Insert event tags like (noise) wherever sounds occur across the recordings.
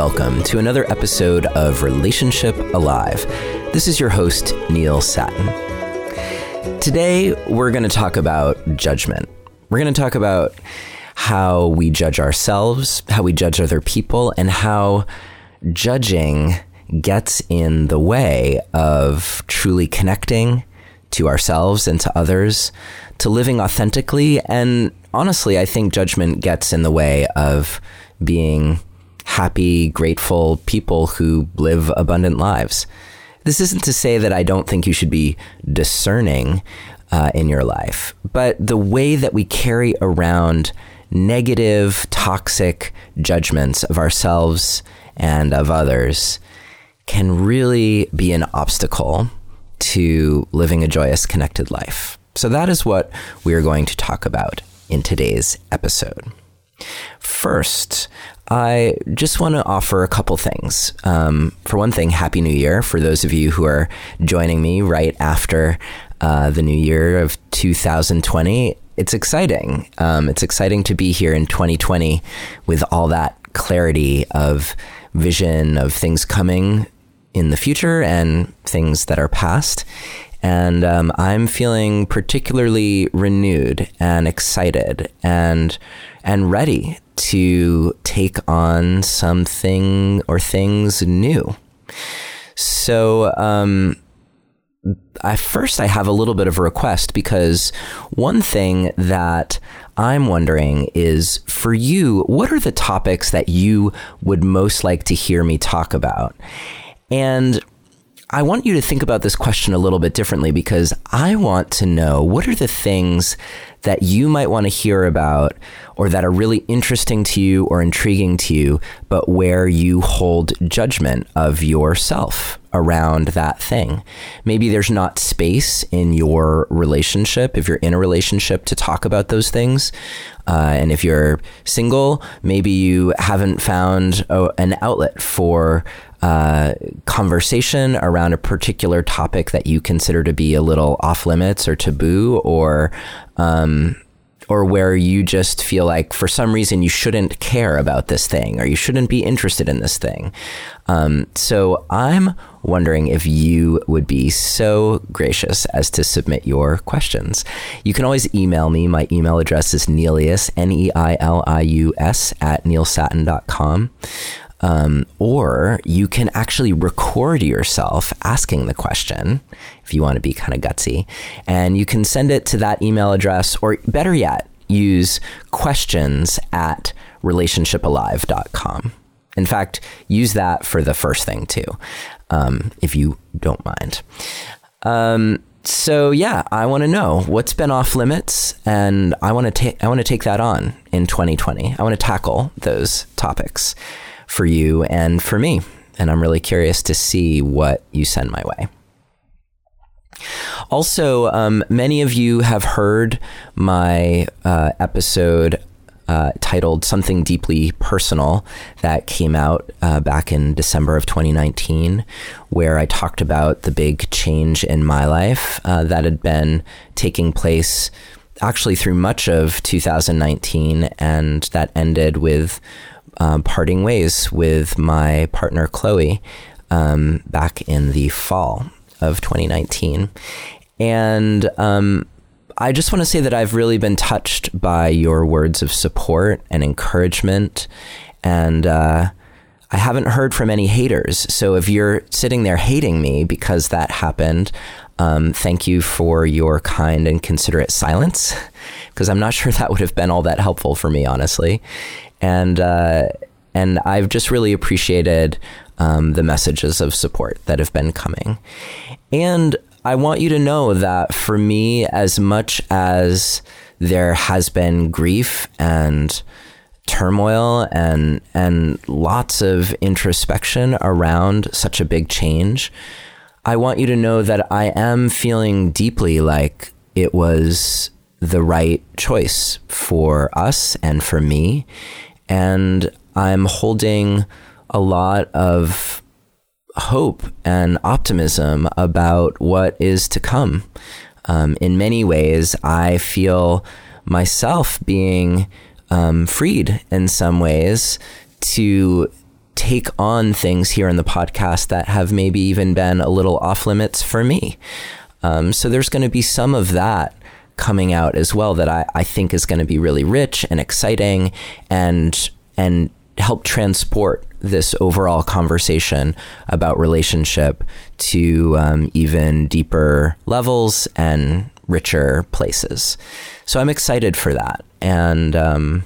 welcome to another episode of Relationship Alive. This is your host, Neil Sattin. Today, we're going to talk about judgment. We're going to talk about how we judge ourselves, how we judge other people, and how judging gets in the way of truly connecting to ourselves and to others, to living authentically. And honestly, I think judgment gets in the way of being happy, grateful people who live abundant lives. This isn't to say that I don't think you should be discerning uh, in your life, but the way that we carry around negative, toxic judgments of ourselves and of others can really be an obstacle to living a joyous, connected life. So, that is what we are going to talk about in today's episode. First, I just want to offer a couple things. Um, for one thing, Happy New Year for those of you who are joining me right after uh, the new year of 2020. It's exciting. Um, it's exciting to be here in 2020 with all that clarity of vision of things coming in the future and things that are past. And um, I'm feeling particularly renewed and excited and and ready to take on something or things new. So, um, I first I have a little bit of a request because one thing that I'm wondering is for you, what are the topics that you would most like to hear me talk about? And I want you to think about this question a little bit differently because I want to know what are the things that you might want to hear about or that are really interesting to you or intriguing to you, but where you hold judgment of yourself around that thing. Maybe there's not space in your relationship, if you're in a relationship, to talk about those things. Uh, and if you're single, maybe you haven't found a, an outlet for uh, conversation around a particular topic that you consider to be a little off limits or taboo or um, or where you just feel like for some reason you shouldn't care about this thing or you shouldn't be interested in this thing. Um, so I'm wondering if you would be so gracious as to submit your questions. You can always email me. My email address is Neilius, N E I L I U S, at neilsattin.com. Um, or you can actually record yourself asking the question if you want to be kind of gutsy. And you can send it to that email address, or better yet, use questions at relationshipalive.com. In fact, use that for the first thing too, um, if you don't mind. Um, so yeah, I want to know what's been off limits, and I want to take I want to take that on in 2020. I want to tackle those topics for you and for me. And I'm really curious to see what you send my way. Also, um, many of you have heard my uh, episode uh, titled Something Deeply Personal that came out uh, back in December of 2019, where I talked about the big change in my life uh, that had been taking place actually through much of 2019 and that ended with um, parting ways with my partner Chloe um, back in the fall of 2019. And um, I just want to say that I've really been touched by your words of support and encouragement. And uh, I haven't heard from any haters. So if you're sitting there hating me because that happened, um, thank you for your kind and considerate silence, because I'm not sure (laughs) that would have been all that helpful for me, honestly and uh, and I've just really appreciated um, the messages of support that have been coming. And I want you to know that for me, as much as there has been grief and turmoil and and lots of introspection around such a big change, I want you to know that I am feeling deeply like it was the right choice for us and for me and I'm holding a lot of hope and optimism about what is to come. Um, in many ways, I feel myself being um, freed in some ways to take on things here in the podcast that have maybe even been a little off limits for me. Um, so there's going to be some of that coming out as well that I, I think is going to be really rich and exciting and and help transport this overall conversation about relationship to um, even deeper levels and richer places. So I'm excited for that. And um,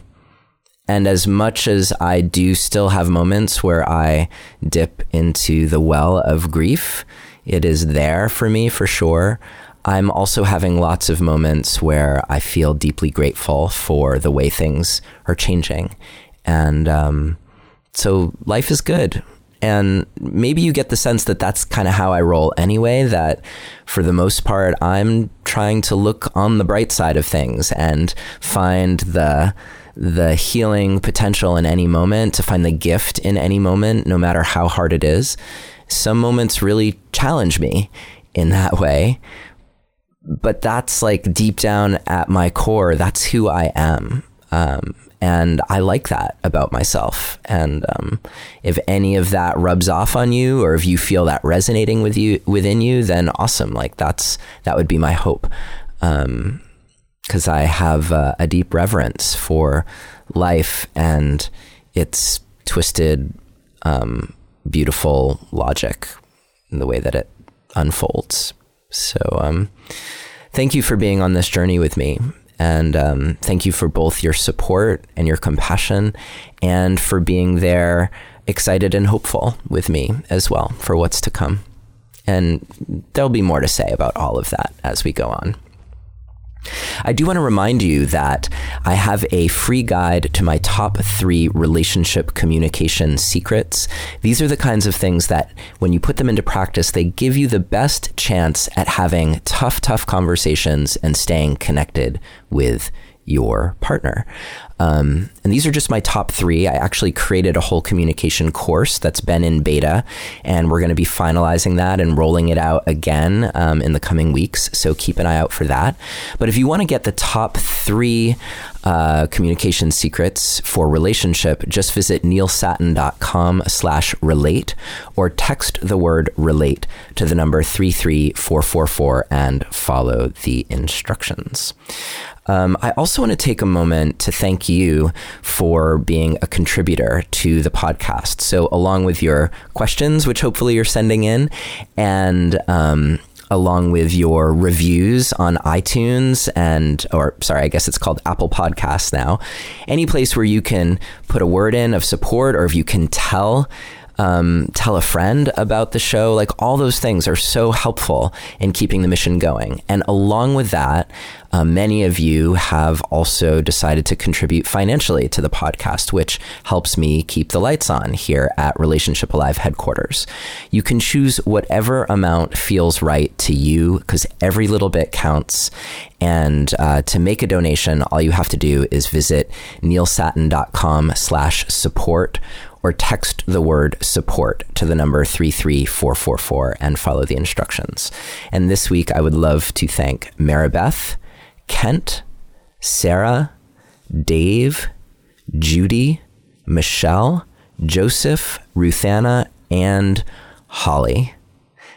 and as much as I do still have moments where I dip into the well of grief, it is there for me for sure. I'm also having lots of moments where I feel deeply grateful for the way things are changing. And um, so life is good. And maybe you get the sense that that's kind of how I roll anyway, that for the most part, I'm trying to look on the bright side of things and find the the healing potential in any moment, to find the gift in any moment, no matter how hard it is. Some moments really challenge me in that way. But that's like deep down at my core, that's who I am. Um, and I like that about myself. And um, if any of that rubs off on you, or if you feel that resonating with you within you, then awesome. Like that's that would be my hope, because um, I have uh, a deep reverence for life and its twisted, um, beautiful logic in the way that it unfolds. So, um, thank you for being on this journey with me. And um, thank you for both your support and your compassion, and for being there, excited and hopeful with me as well for what's to come. And there'll be more to say about all of that as we go on. I do want to remind you that I have a free guide to my top three relationship communication secrets. These are the kinds of things that, when you put them into practice, they give you the best chance at having tough, tough conversations and staying connected with your partner. Um, and these are just my top three. I actually created a whole communication course that's been in beta, and we're going to be finalizing that and rolling it out again um, in the coming weeks. So keep an eye out for that. But if you want to get the top three uh, communication secrets for relationship, just visit neilsattin.com slash relate or text the word relate to the number 33444 and follow the instructions. Um, I also want to take a moment to thank you for being a contributor to the podcast. So, along with your questions, which hopefully you're sending in, and um, along with your reviews on iTunes and, or sorry, I guess it's called Apple Podcasts now, any place where you can put a word in of support or if you can tell um, tell a friend about the show. Like all those things are so helpful in keeping the mission going. And along with that, uh, many of you have also decided to contribute financially to the podcast, which helps me keep the lights on here at Relationship Alive headquarters. You can choose whatever amount feels right to you because every little bit counts. And uh, to make a donation, all you have to do is visit neilsattin.com slash support or text the word support to the number 33444 and follow the instructions. And this week, I would love to thank Maribeth, Kent, Sarah, Dave, Judy, Michelle, Joseph, Ruthanna, and Holly.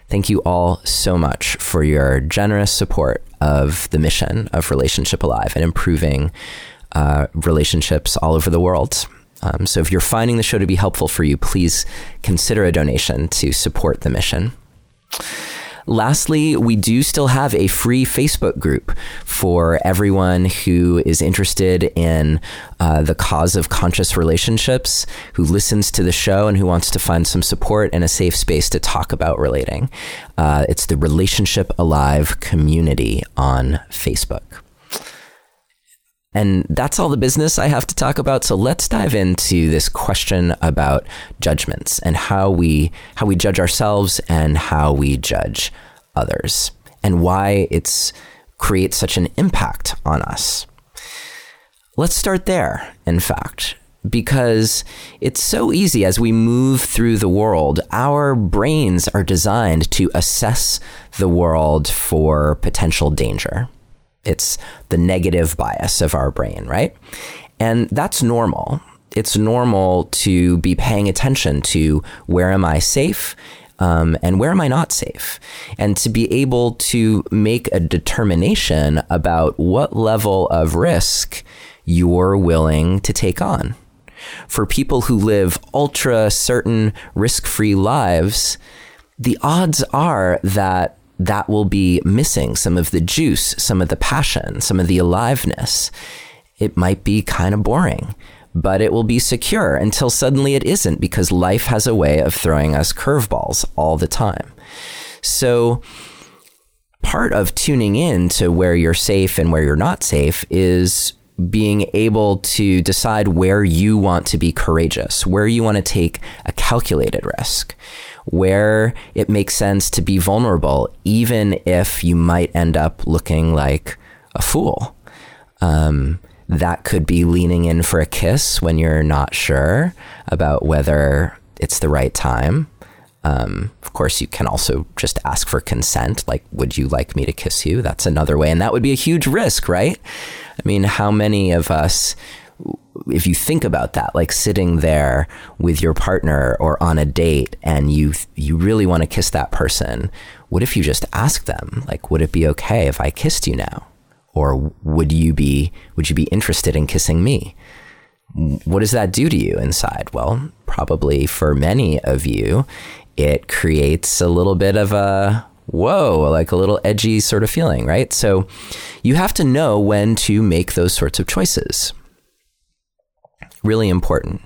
Thank you all so much for your generous support of the mission of Relationship Alive and improving uh, relationships all over the world. Um, so if you're finding the show to be helpful for you, please consider a donation to support the mission. Lastly, we do still have a free Facebook group for everyone who is interested in uh, the cause of conscious relationships, who listens to the show, and who wants to find some support and a safe space to talk about relating. Uh, it's the Relationship Alive community on Facebook. And that's all the business I have to talk about. So let's dive into this question about judgments and how we how we judge ourselves and how we judge others and why it's creates such an impact on us. Let's start there, in fact, because it's so easy as we move through the world. Our brains are designed to assess the world for potential danger. It's the negative bias of our brain, right? And that's normal. it's normal to be paying attention to where am I safe um, and where am I not safe? And to be able to make a determination about what level of risk you're willing to take on. For people who live ultra certain risk free lives, the odds are that that will be missing some of the juice, some of the passion, some of the aliveness. It might be kind of boring but it will be secure until suddenly it isn't because life has a way of throwing us curveballs all the time. So, part of tuning in to where you're safe and where you're not safe is being able to decide where you want to be courageous, where you want to take a calculated risk, where it makes sense to be vulnerable, even if you might end up looking like a fool. Um, that could be leaning in for a kiss when you're not sure about whether it's the right time. Um, of course, you can also just ask for consent. Like, would you like me to kiss you? That's another way. And that would be a huge risk, right? I mean, how many of us, if you think about that, like sitting there with your partner or on a date and you, you really want to kiss that person, what if you just ask them, like, would it be okay if I kissed you now? or would you be would you be interested in kissing me? What does that do to you inside? Well probably for many of you it creates a little bit of a whoa like a little edgy sort of feeling right? So you have to know when to make those sorts of choices really important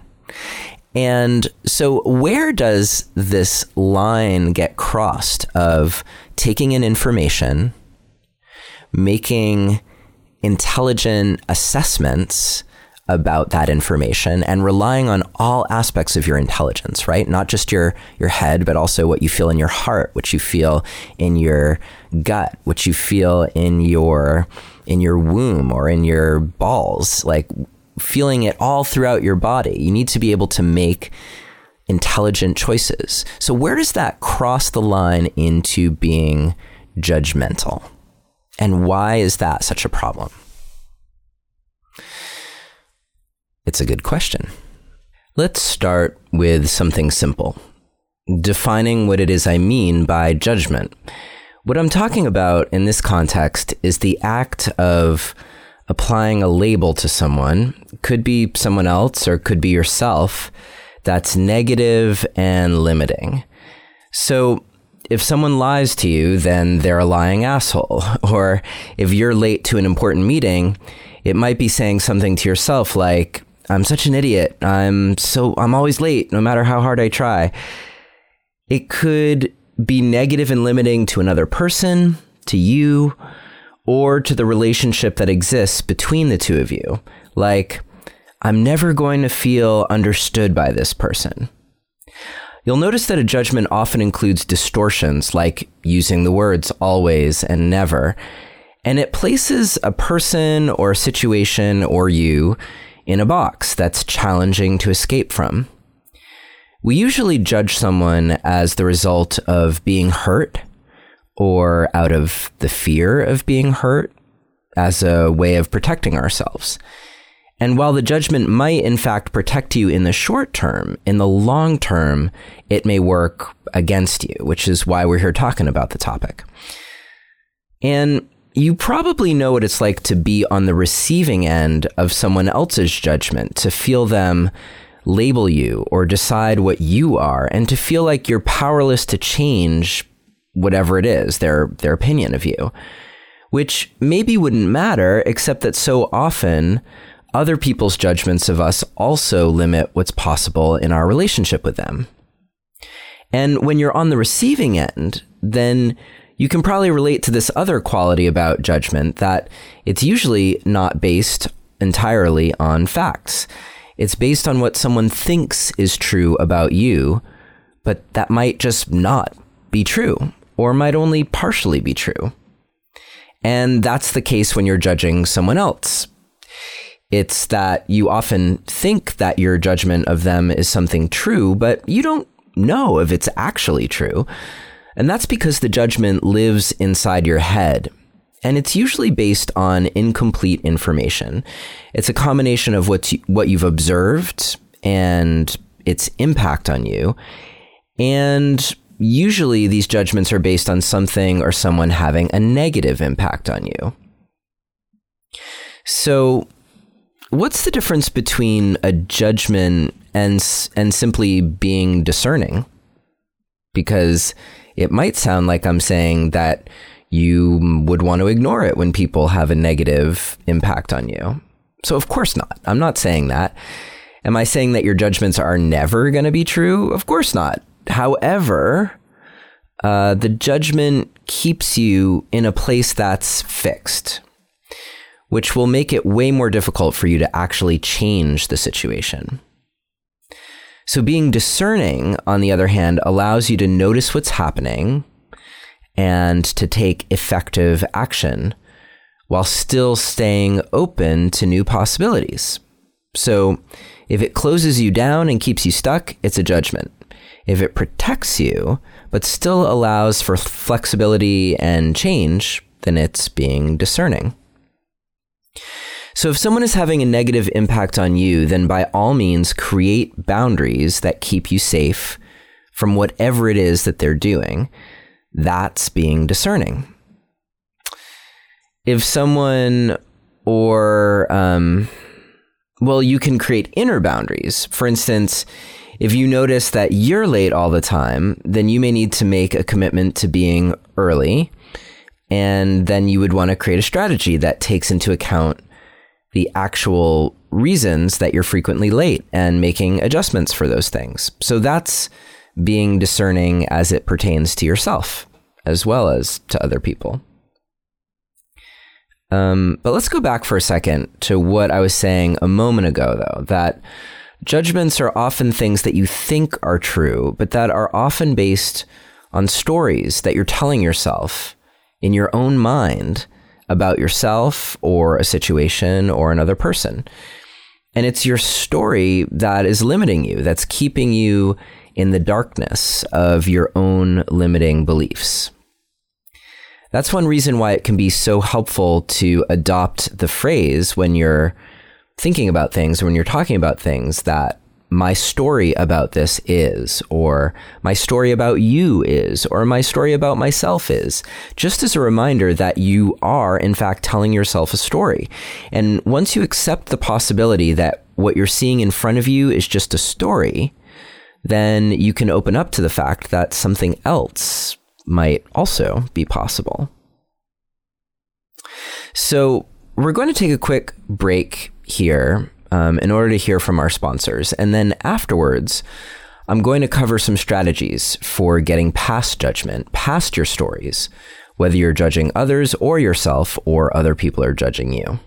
and so, where does this line get crossed of taking in information making intelligent assessments about that information and relying on all aspects of your intelligence, right? Not just your your head, but also what you feel in your heart, what you feel in your gut, what you feel in your in your womb or in your balls, like feeling it all throughout your body. You need to be able to make intelligent choices. So where does that cross the line into being judgmental? And why is that such a problem? It's a good question. Let's start with something simple defining what it is I mean by judgment. What I'm talking about in this context is the act of applying a label to someone, could be someone else or could be yourself, that's negative and limiting. So if someone lies to you, then they're a lying asshole. (laughs) Or if you're late to an important meeting, it might be saying something to yourself like, I'm such an idiot. I'm so, I'm always late, no matter how hard I try. It could be negative and limiting to another person, to you, or to the relationship that exists between the two of you. Like, I'm never going to feel understood by this person. You'll notice that a judgment often includes distortions like using the words always and never, and it places a person or a situation or you in a box that's challenging to escape from. We usually judge someone as the result of being hurt or out of the fear of being hurt as a way of protecting ourselves. And while the judgment might in fact protect you in the short term, in the long term, it may work against you, which is why we're here talking about the topic. And you probably know what it's like to be on the receiving end of someone else's judgment, to feel them label you or decide what you are, and to feel like you're powerless to change whatever it is, their, their opinion of you. Which maybe wouldn't matter, except that so often other people's judgments of us also limit what's possible in our relationship with them. And when you're on the receiving end, then you can probably relate to this other quality about judgment that it's usually not based entirely on facts. It's based on what someone thinks is true about you, but that might just not be true, or might only partially be true. And that's the case when you're judging someone else it's that you often think that your judgment of them is something true, but you don't know if it's actually true. And that's because the judgment lives inside your head. and it's usually based on incomplete information. It's a combination of what what you've observed and its impact on you, and usually these judgments are based on something or someone having a negative impact on you. So, what's the difference between a judgment and and simply being discerning? Because it might sound like I'm saying that you would want to ignore it when people have a negative impact on you. So, of course not. I'm not saying that. Am I saying that your judgments are never going to be true? Of course not. However, uh, the judgment keeps you in a place that's fixed, which will make it way more difficult for you to actually change the situation. So, being discerning, on the other hand, allows you to notice what's happening and to take effective action while still staying open to new possibilities. So, if it closes you down and keeps you stuck, it's a judgment. If it protects you, but still allows for flexibility and change, then it's being discerning. So, if someone is having a negative impact on you, then by all means create boundaries that keep you safe from whatever it is that they're doing. That's being discerning. If someone or, um, well, you can create inner boundaries. For instance, if you notice that you're late all the time, then you may need to make a commitment to being early. And then you would want to create a strategy that takes into account the actual reasons that you're frequently late and making adjustments for those things. So that's being discerning as it pertains to yourself as well as to other people. Um, but let's go back for a second to what I was saying a moment ago, though, that judgments are often things that you think are true, but that are often based on stories that you're telling yourself in your own mind about yourself or a situation or another person. And it's your story that is limiting you, that's keeping you in the darkness of your own limiting beliefs. That's one reason why it can be so helpful to adopt the phrase when you're thinking about things, when you're talking about things that my story about this is, or my story about you is, or my story about myself is, just as a reminder that you are, in fact, telling yourself a story. And once you accept the possibility that what you're seeing in front of you is just a story, then you can open up to the fact that something else might also be possible. So, we're going to take a quick break here um, in order to hear from our sponsors. And then afterwards, I'm going to cover some strategies for getting past judgment, past your stories, whether you're judging others or yourself or other people are judging you.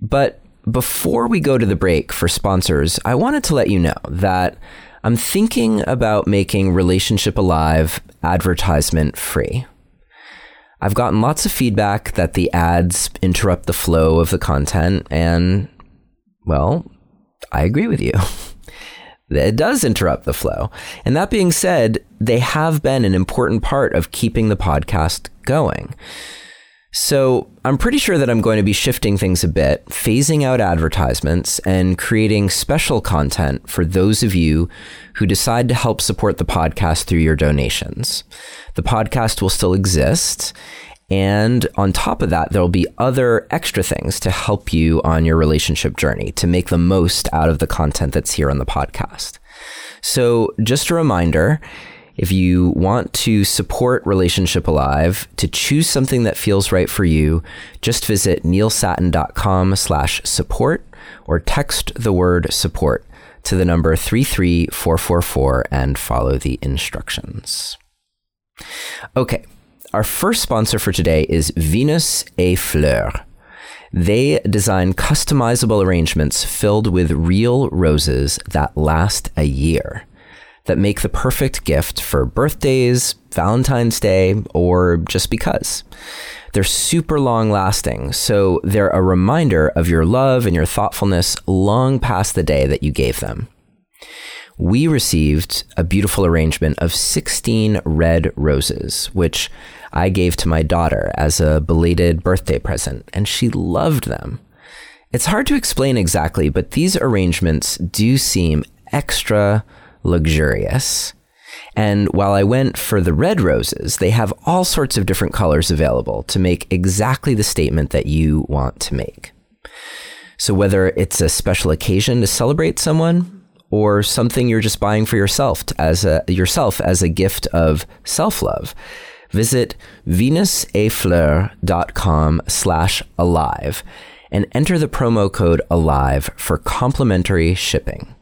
But before we go to the break for sponsors, I wanted to let you know that I'm thinking about making Relationship Alive advertisement free. I've gotten lots of feedback that the ads interrupt the flow of the content, and, well, I agree with you. (laughs) it does interrupt the flow. And that being said, they have been an important part of keeping the podcast going. So I'm pretty sure that I'm going to be shifting things a bit, phasing out advertisements and creating special content for those of you who decide to help support the podcast through your donations. The podcast will still exist. And on top of that, there'll be other extra things to help you on your relationship journey to make the most out of the content that's here on the podcast. So just a reminder, if you want to support Relationship Alive, to choose something that feels right for you, just visit neilsattin.com slash support or text the word support to the number 33444 and follow the instructions. Okay, our first sponsor for today is Venus et Fleurs. They design customizable arrangements filled with real roses that last a year that make the perfect gift for birthdays, Valentine's Day, or just because. They're super long lasting, so they're a reminder of your love and your thoughtfulness long past the day that you gave them. We received a beautiful arrangement of 16 red roses, which I gave to my daughter as a belated birthday present, and she loved them. It's hard to explain exactly, but these arrangements do seem extra luxurious. And while I went for the red roses, they have all sorts of different colors available to make exactly the statement that you want to make. So whether it's a special occasion to celebrate someone or something you're just buying for yourself as a yourself as a gift of self-love, visit venusetfleur.com slash alive and enter the promo code alive for complimentary shipping.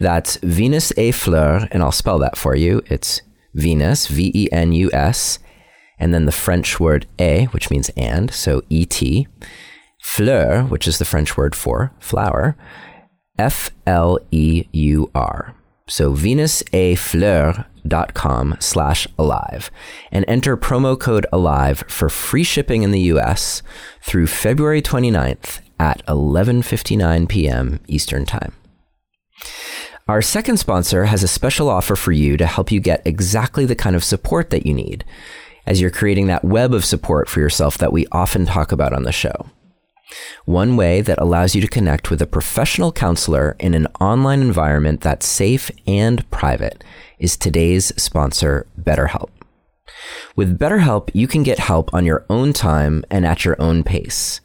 That's Venus et Fleur, and I'll spell that for you. It's Venus, V E N U S, and then the French word et, which means and, so E T. Fleur, which is the French word for flower, F L E U R. So venusetfleur.com slash alive and enter promo code alive for free shipping in the US through February 29th at 11:59 p.m. Eastern Time. Our second sponsor has a special offer for you to help you get exactly the kind of support that you need as you're creating that web of support for yourself that we often talk about on the show. One way that allows you to connect with a professional counselor in an online environment that's safe and private is today's sponsor, BetterHelp. With BetterHelp, you can get help on your own time and at your own pace.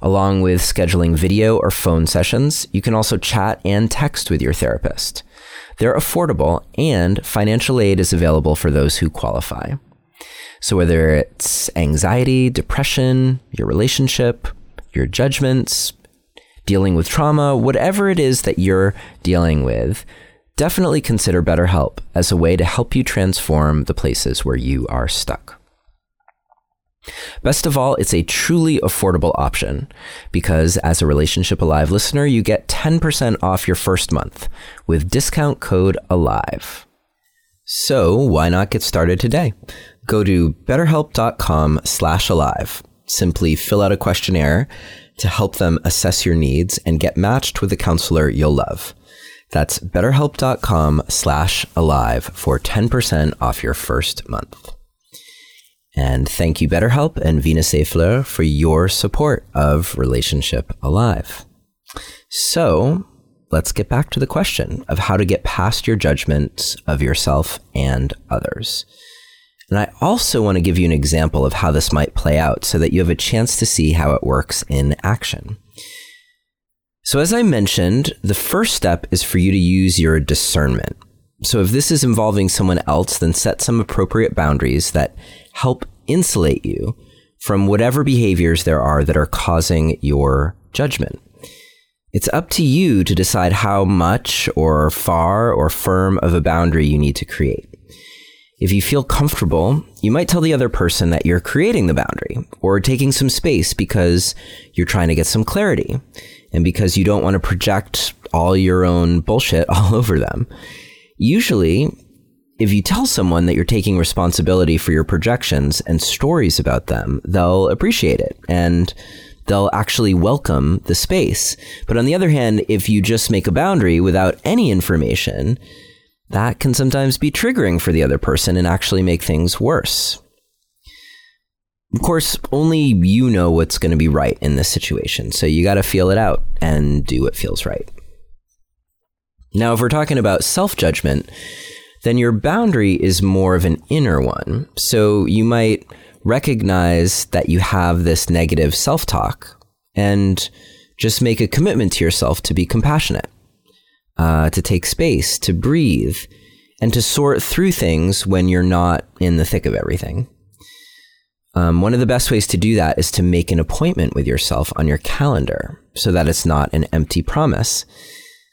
Along with scheduling video or phone sessions, you can also chat and text with your therapist. They're affordable and financial aid is available for those who qualify. So whether it's anxiety, depression, your relationship, your judgments, dealing with trauma, whatever it is that you're dealing with, definitely consider BetterHelp as a way to help you transform the places where you are stuck. Best of all, it's a truly affordable option because as a Relationship Alive listener, you get 10% off your first month with discount code ALIVE. So why not get started today? Go to betterhelp.com slash alive simply fill out a questionnaire to help them assess your needs and get matched with a counselor you'll love. That's betterhelp.com slash alive for 10% off your first month. And thank you, BetterHelp and Venus et Fleur for your support of Relationship Alive. So let's get back to the question of how to get past your judgments of yourself and others. And I also want to give you an example of how this might play out so that you have a chance to see how it works in action. So, as I mentioned, the first step is for you to use your discernment. So, if this is involving someone else, then set some appropriate boundaries that help insulate you from whatever behaviors there are that are causing your judgment. It's up to you to decide how much or far or firm of a boundary you need to create. If you feel comfortable, you might tell the other person that you're creating the boundary or taking some space because you're trying to get some clarity and because you don't want to project all your own bullshit (laughs) all over them. Usually, if you tell someone that you're taking responsibility for your projections and stories about them, they'll appreciate it and they'll actually welcome the space. But on the other hand, if you just make a boundary without any information, that can sometimes be triggering for the other person and actually make things worse. Of course, only you know what's going to be right in this situation, so you got to feel it out and do what feels right. Now, if we're talking about self judgment, then your boundary is more of an inner one. So you might recognize that you have this negative self talk and just make a commitment to yourself to be compassionate uh, to take space, to breathe, and to sort through things when you're not in the thick of everything. Um, one of the best ways to do that is to make an appointment with yourself on your calendar so that it's not an empty promise.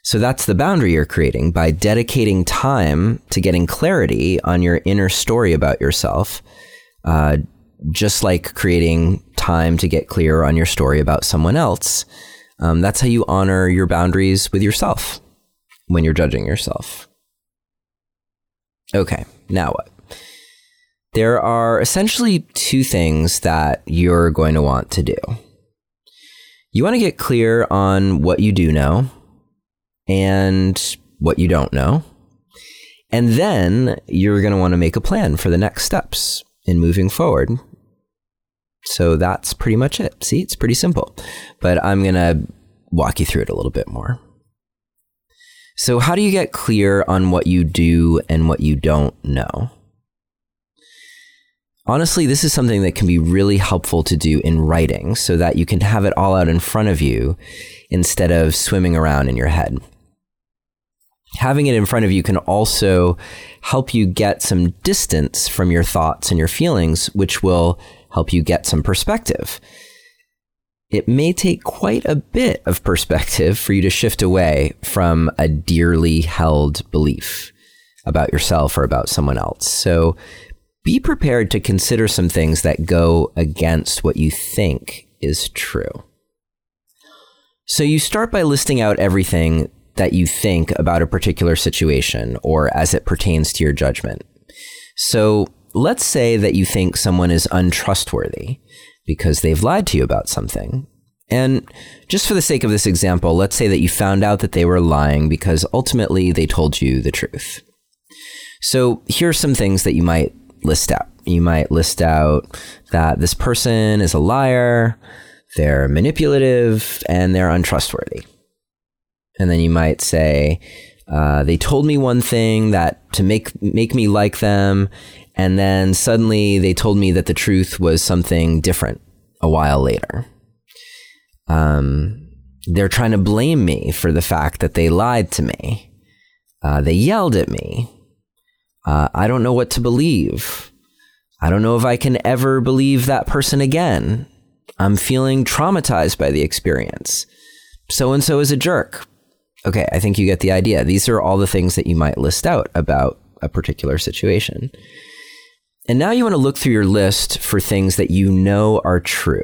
So that's the boundary you're creating by dedicating time to getting clarity on your inner story about yourself, uh, just like creating time to get clear on your story about someone else. Um, that's how you honor your boundaries with yourself when you're judging yourself. Okay, now what? There are essentially two things that you're going to want to do. You want to get clear on what you do know and what you don't know. And then you're going to want to make a plan for the next steps. in moving forward. So that's pretty much it. See, it's pretty simple, but I'm going to walk you through it a little bit more. So, how do you get clear on what you do and what you don't know? Honestly, this is something that can be really helpful to do in writing so that you can have it all out in front of you instead of swimming around in your head. Having it in front of you can also help you get some distance from your thoughts and your feelings, which will help you get some perspective. It may take quite a bit of perspective for you to shift away from a dearly held belief about yourself or about someone else. So be prepared to consider some things that go against what you think is true. So you start by listing out everything that you think about a particular situation or as it pertains to your judgment. So let's say that you think someone is untrustworthy because they've lied to you about something. And just for the sake of this example, let's say that you found out that they were lying because ultimately they told you the truth. So here are some things that you might list out. You might list out that this person is a liar, they're manipulative, and they're untrustworthy. And then you might say, uh, they told me one thing that to make make me like them, and then suddenly they told me that the truth was something different a while later. Um, they're trying to blame me for the fact that they lied to me. Uh, they yelled at me. Uh, I don't know what to believe. I don't know if I can ever believe that person again. I'm feeling traumatized by the experience. So and so is a jerk. Okay, I think you get the idea. These are all the things that you might list out about a particular situation. And now you want to look through your list for things that you know are true.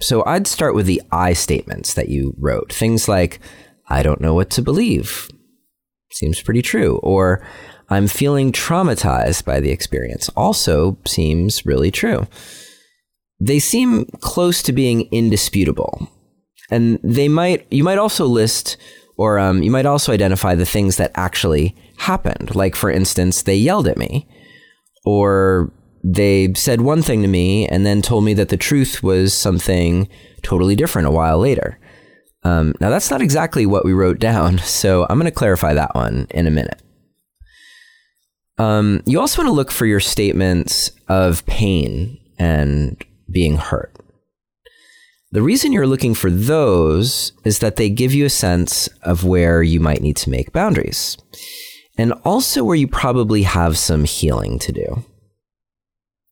So I'd start with the I statements that you wrote. Things like, I don't know what to believe. Seems pretty true. Or, I'm feeling traumatized by the experience. Also seems really true. They seem close to being indisputable. And they might, you might also list or um, you might also identify the things that actually happened. Like, for instance, they yelled at me, or they said one thing to me and then told me that the truth was something totally different a while later. Um, now, that's not exactly what we wrote down, (laughs) so I'm going to clarify that one in a minute. Um, you also want to look for your statements of pain and being hurt. The reason you're looking for those is that they give you a sense of where you might need to make boundaries and also where you probably have some healing to do.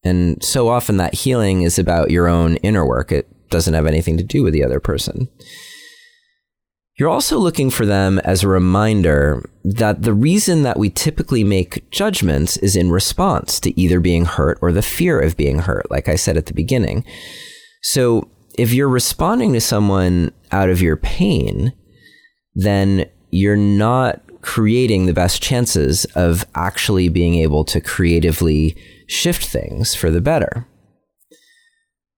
And so often that healing is about your own inner work. It doesn't have anything to do with the other person. You're also looking for them as a reminder that the reason that we typically make judgments is in response to either being hurt or the fear of being hurt, like I said at the beginning. So if you're responding to someone out of your pain, then you're not creating the best chances of actually being able to creatively shift things for the better.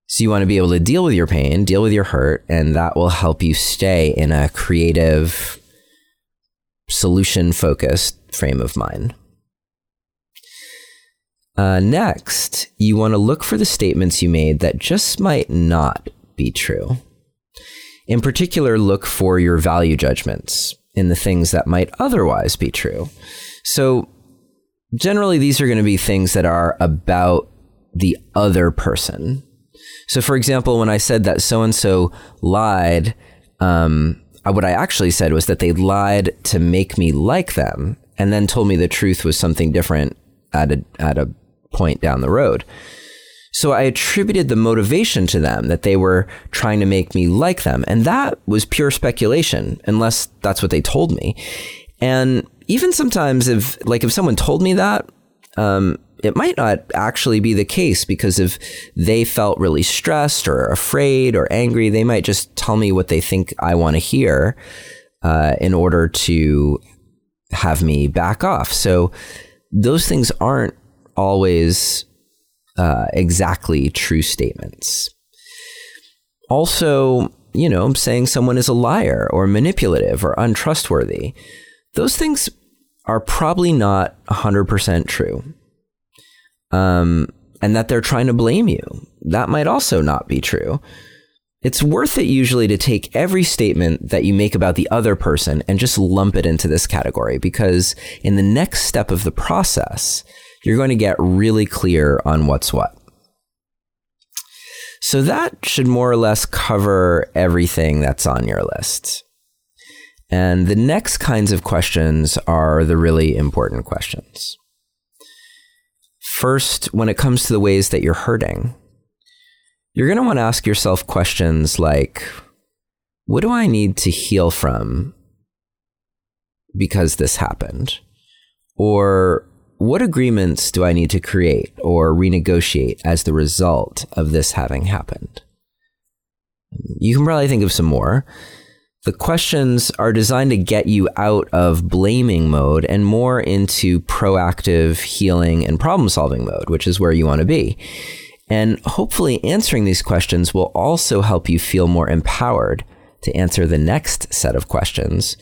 So you want to be able to deal with your pain, deal with your hurt, and that will help you stay in a creative, solution focused frame of mind. Uh, next, you want to look for the statements you made that just might not be true. In particular, look for your value judgments in the things that might otherwise be true. So, generally, these are going to be things that are about the other person, so, for example, when I said that so and so lied, um, what I actually said was that they lied to make me like them, and then told me the truth was something different at a at a point down the road. So I attributed the motivation to them that they were trying to make me like them, and that was pure speculation, unless that's what they told me. And even sometimes, if like if someone told me that, um, it might not actually be the case because if they felt really stressed or afraid or angry, they might just tell me what they think I want to hear uh, in order to have me back off. So those things aren't always uh, exactly true statements. Also, you know, saying someone is a liar or manipulative or untrustworthy, those things are probably not 100% true. Um, and that they're trying to blame you. That might also not be true. It's worth it usually to take every statement that you make about the other person and just lump it into this category because in the next step of the process, you're going to get really clear on what's what. So that should more or less cover everything that's on your list. And the next kinds of questions are the really important questions. First, when it comes to the ways that you're hurting, you're going to want to ask yourself questions like what do I need to heal from because this happened? Or what agreements do I need to create or renegotiate as the result of this having happened? You can probably think of some more. The questions are designed to get you out of blaming mode and more into proactive healing and problem solving mode, which is where you want to be. And hopefully, answering these questions will also help you feel more empowered to answer the next set of questions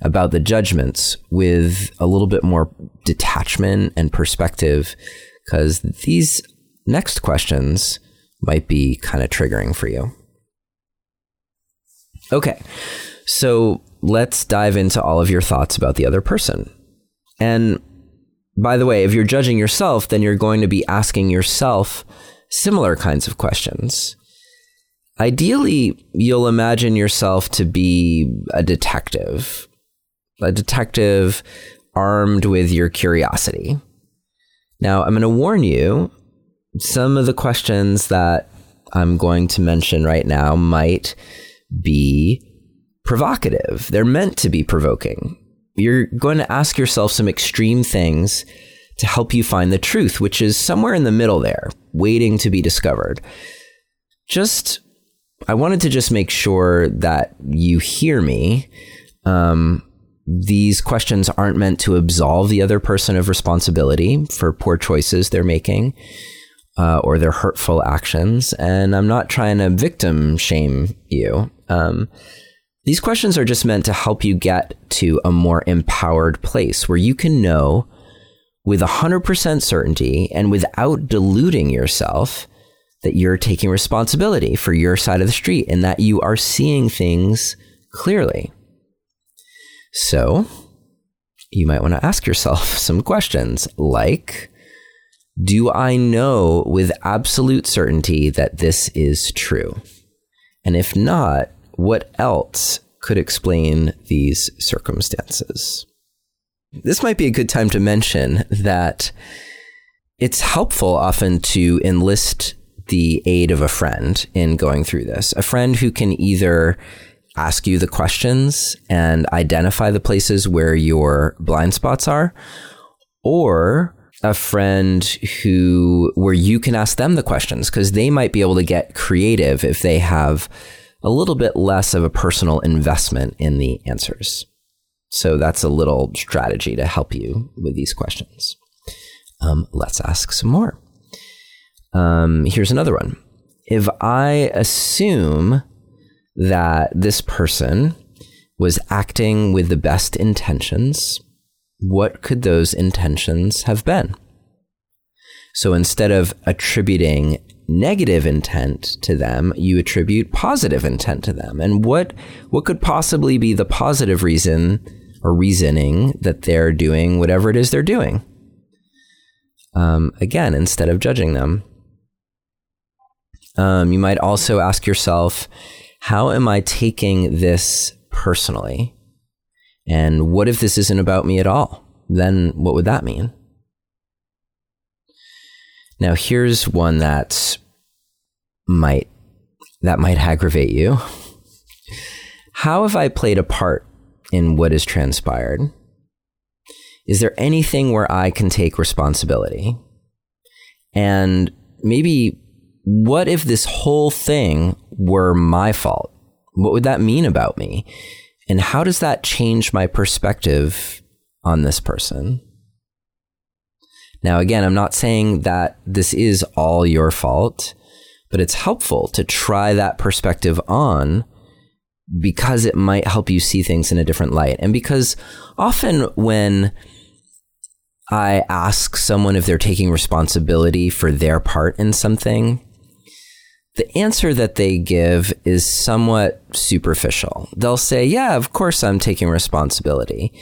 about the judgments with a little bit more detachment and perspective, because these next questions might be kind of triggering for you. Okay, so let's dive into all of your thoughts about the other person. And by the way, if you're judging yourself, then you're going to be asking yourself similar kinds of questions. Ideally, you'll imagine yourself to be a detective, a detective armed with your curiosity. Now, I'm going to warn you some of the questions that I'm going to mention right now might be provocative. They're meant to be provoking. You're going to ask yourself some extreme things to help you find the truth, which is somewhere in the middle there, waiting to be discovered. Just, I wanted to just make sure that you hear me. Um, these questions aren't meant to absolve the other person of responsibility for poor choices they're making uh, or their hurtful actions. And I'm not trying to victim shame you. Um, these questions are just meant to help you get to a more empowered place where you can know with 100% certainty and without deluding yourself that you're taking responsibility for your side of the street and that you are seeing things clearly. So, you might want to ask yourself (laughs) some questions like Do I know with absolute certainty that this is true? And if not, what else could explain these circumstances? This might be a good time to mention that it's helpful often to enlist the aid of a friend in going through this. A friend who can either ask you the questions and identify the places where your blind spots are, or a friend who where you can ask them the questions because they might be able to get creative if they have a little bit less of a personal investment in the answers. So that's a little strategy to help you with these questions. Um, let's ask some more. Um, here's another one. If I assume that this person was acting with the best intentions, what could those intentions have been? So instead of attributing negative intent to them, you attribute positive intent to them. And what what could possibly be the positive reason or reasoning that they're doing whatever it is they're doing? Um, again, instead of judging them, um, you might also ask yourself, how am I taking this personally? And what if this isn't about me at all? Then what would that mean? Now, here's one that might that might aggravate you. How have I played a part in what has transpired? Is there anything where I can take responsibility? And maybe what if this whole thing were my fault? What would that mean about me? And how does that change my perspective on this person? Now, again, I'm not saying that this is all your fault, but it's helpful to try that perspective on because it might help you see things in a different light. And because often when I ask someone if they're taking responsibility for their part in something, the answer that they give is somewhat superficial. They'll say, Yeah, of course I'm taking responsibility.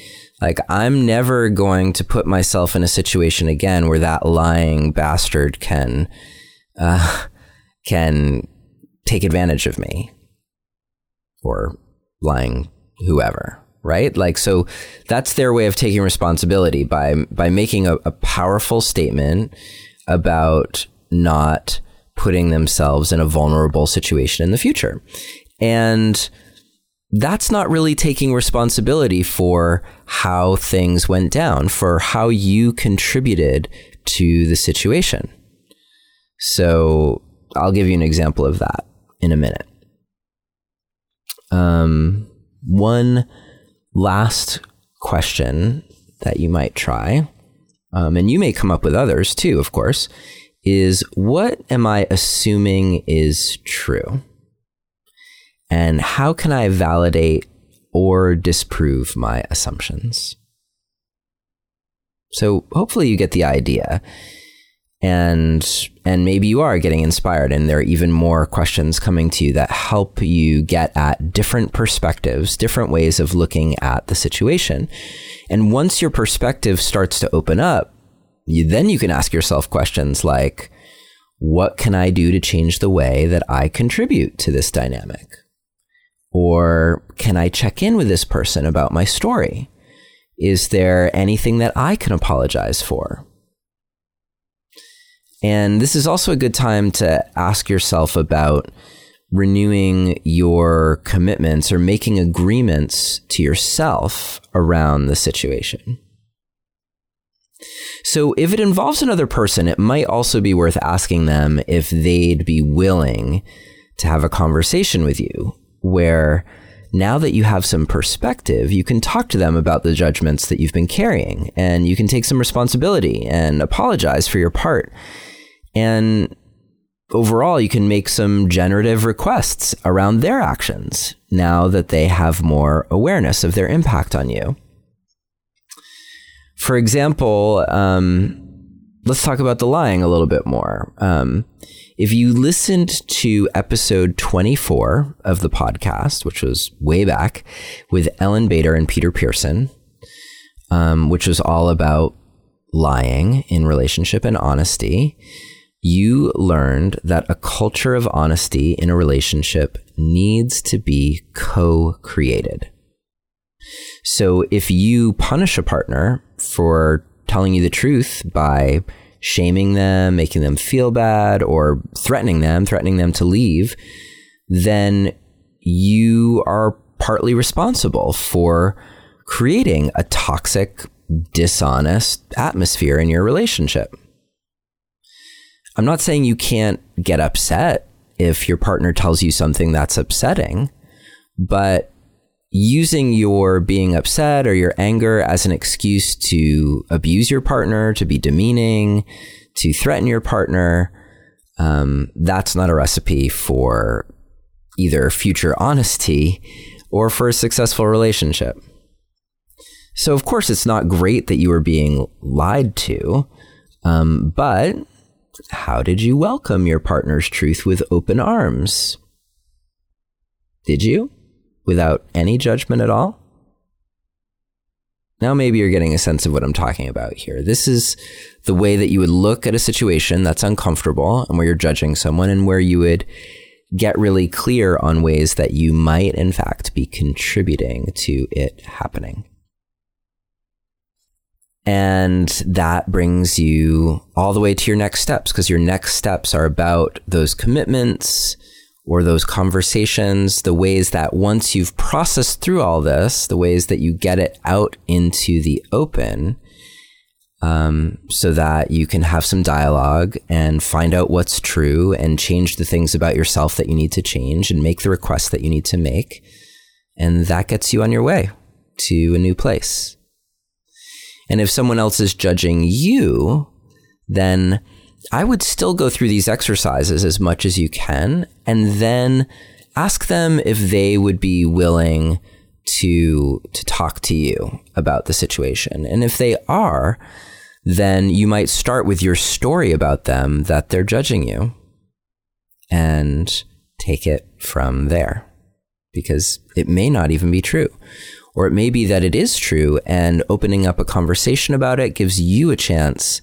Like, I'm never going to put myself in a situation again where that lying bastard can, uh, can take advantage of me or lying whoever right like so that's their way of taking responsibility by by making a, a powerful statement about not putting themselves in a vulnerable situation in the future and that's not really taking responsibility for how things went down, for how you contributed to the situation. So I'll give you an example of that in a minute. Um, one last question that you might try, um, and you may come up with others too, of course, is what am I assuming is true? And how can I validate or disprove my assumptions? So hopefully you get the idea. And and maybe you are getting inspired and there are even more questions coming to you that help you get at different perspectives, different ways of looking at the situation. And once your perspective starts to open up, you, then you can ask yourself questions like what can I do to change the way that I contribute to this dynamic? Or can I check in with this person about my story? Is there anything that I can apologize for? And this is also a good time to ask yourself about renewing your commitments or making agreements to yourself around the situation. So, if it involves another person, it might also be worth asking them if they'd be willing to have a conversation with you where now that you have some perspective, you can talk to them about the judgments that you've been carrying and you can take some responsibility and apologize for your part. And overall, you can make some generative requests around their actions now that they have more awareness of their impact on you. For example, um, let's talk about the lying a little bit more. Um, if you listened to episode 24 of the podcast, which was way back with Ellen Bader and Peter Pearson, um, which was all about lying in relationship and honesty, you learned that a culture of honesty in a relationship needs to be co created. So if you punish a partner for telling you the truth by shaming them, making them feel bad, or threatening them, threatening them to leave, then you are partly responsible for creating a toxic, dishonest atmosphere in your relationship. I'm not saying you can't get upset if your partner tells you something that's upsetting, but using your being upset or your anger as an excuse to abuse your partner, to be demeaning, to threaten your partner, um, that's not a recipe for either future honesty or for a successful relationship. So, of course, it's not great that you were being lied to, um, but how did you welcome your partner's truth with open arms? Did you? without any judgment at all? Now, maybe you're getting a sense of what I'm talking about here. This is the way that you would look at a situation that's uncomfortable and where you're judging someone, and where you would get really clear on ways that you might, in fact, be contributing to it happening. And that brings you all the way to your next steps because your next steps are about those commitments, or those conversations, the ways that once you've processed through all this, the ways that you get it out into the open, um, so that you can have some dialogue and find out what's true and change the things about yourself that you need to change and make the requests that you need to make. And that gets you on your way to a new place. And if someone else is judging you, then I would still go through these exercises as much as you can and then ask them if they would be willing to to talk to you about the situation. And if they are, then you might start with your story about them that they're judging you and take it from there because it may not even be true. Or it may be that it is true, and opening up a conversation about it gives you a chance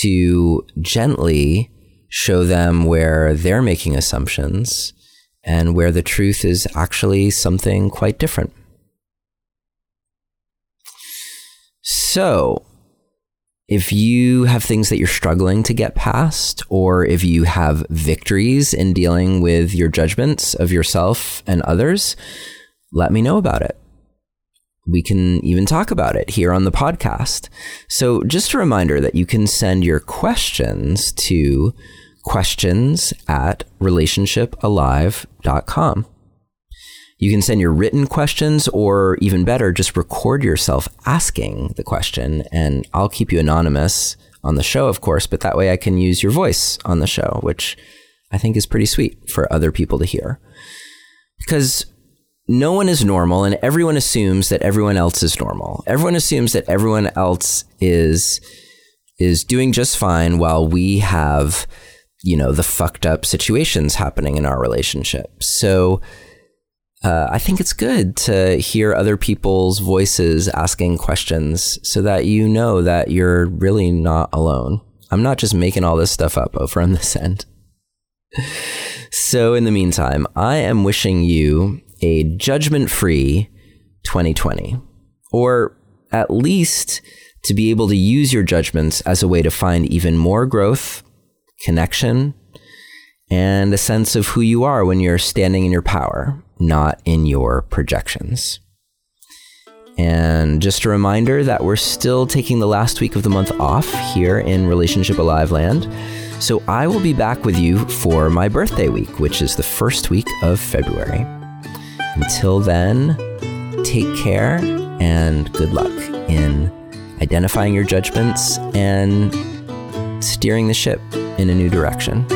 to gently show them where they're making assumptions and where the truth is actually something quite different. So, if you have things that you're struggling to get past, or if you have victories in dealing with your judgments of yourself and others, let me know about it. We can even talk about it here on the podcast. So, just a reminder that you can send your questions to questions at relationshipalive.com. You can send your written questions, or even better, just record yourself asking the question, and I'll keep you anonymous on the show, of course, but that way I can use your voice on the show, which I think is pretty sweet for other people to hear. Because no one is normal, and everyone assumes that everyone else is normal. Everyone assumes that everyone else is is doing just fine while we have, you know, the fucked up situations happening in our relationship. So uh, I think it's good to hear other people's voices asking questions so that you know that you're really not alone. I'm not just making all this stuff up over on this end. (laughs) so, in the meantime, I am wishing you a judgment free 2020, or at least to be able to use your judgments as a way to find even more growth, connection, and a sense of who you are when you're standing in your power not in your projections. And just a reminder that we're still taking the last week of the month off here in Relationship Alive Land. So I will be back with you for my birthday week, which is the first week of February. Until then, take care and good luck in identifying your judgments and steering the ship in a new direction.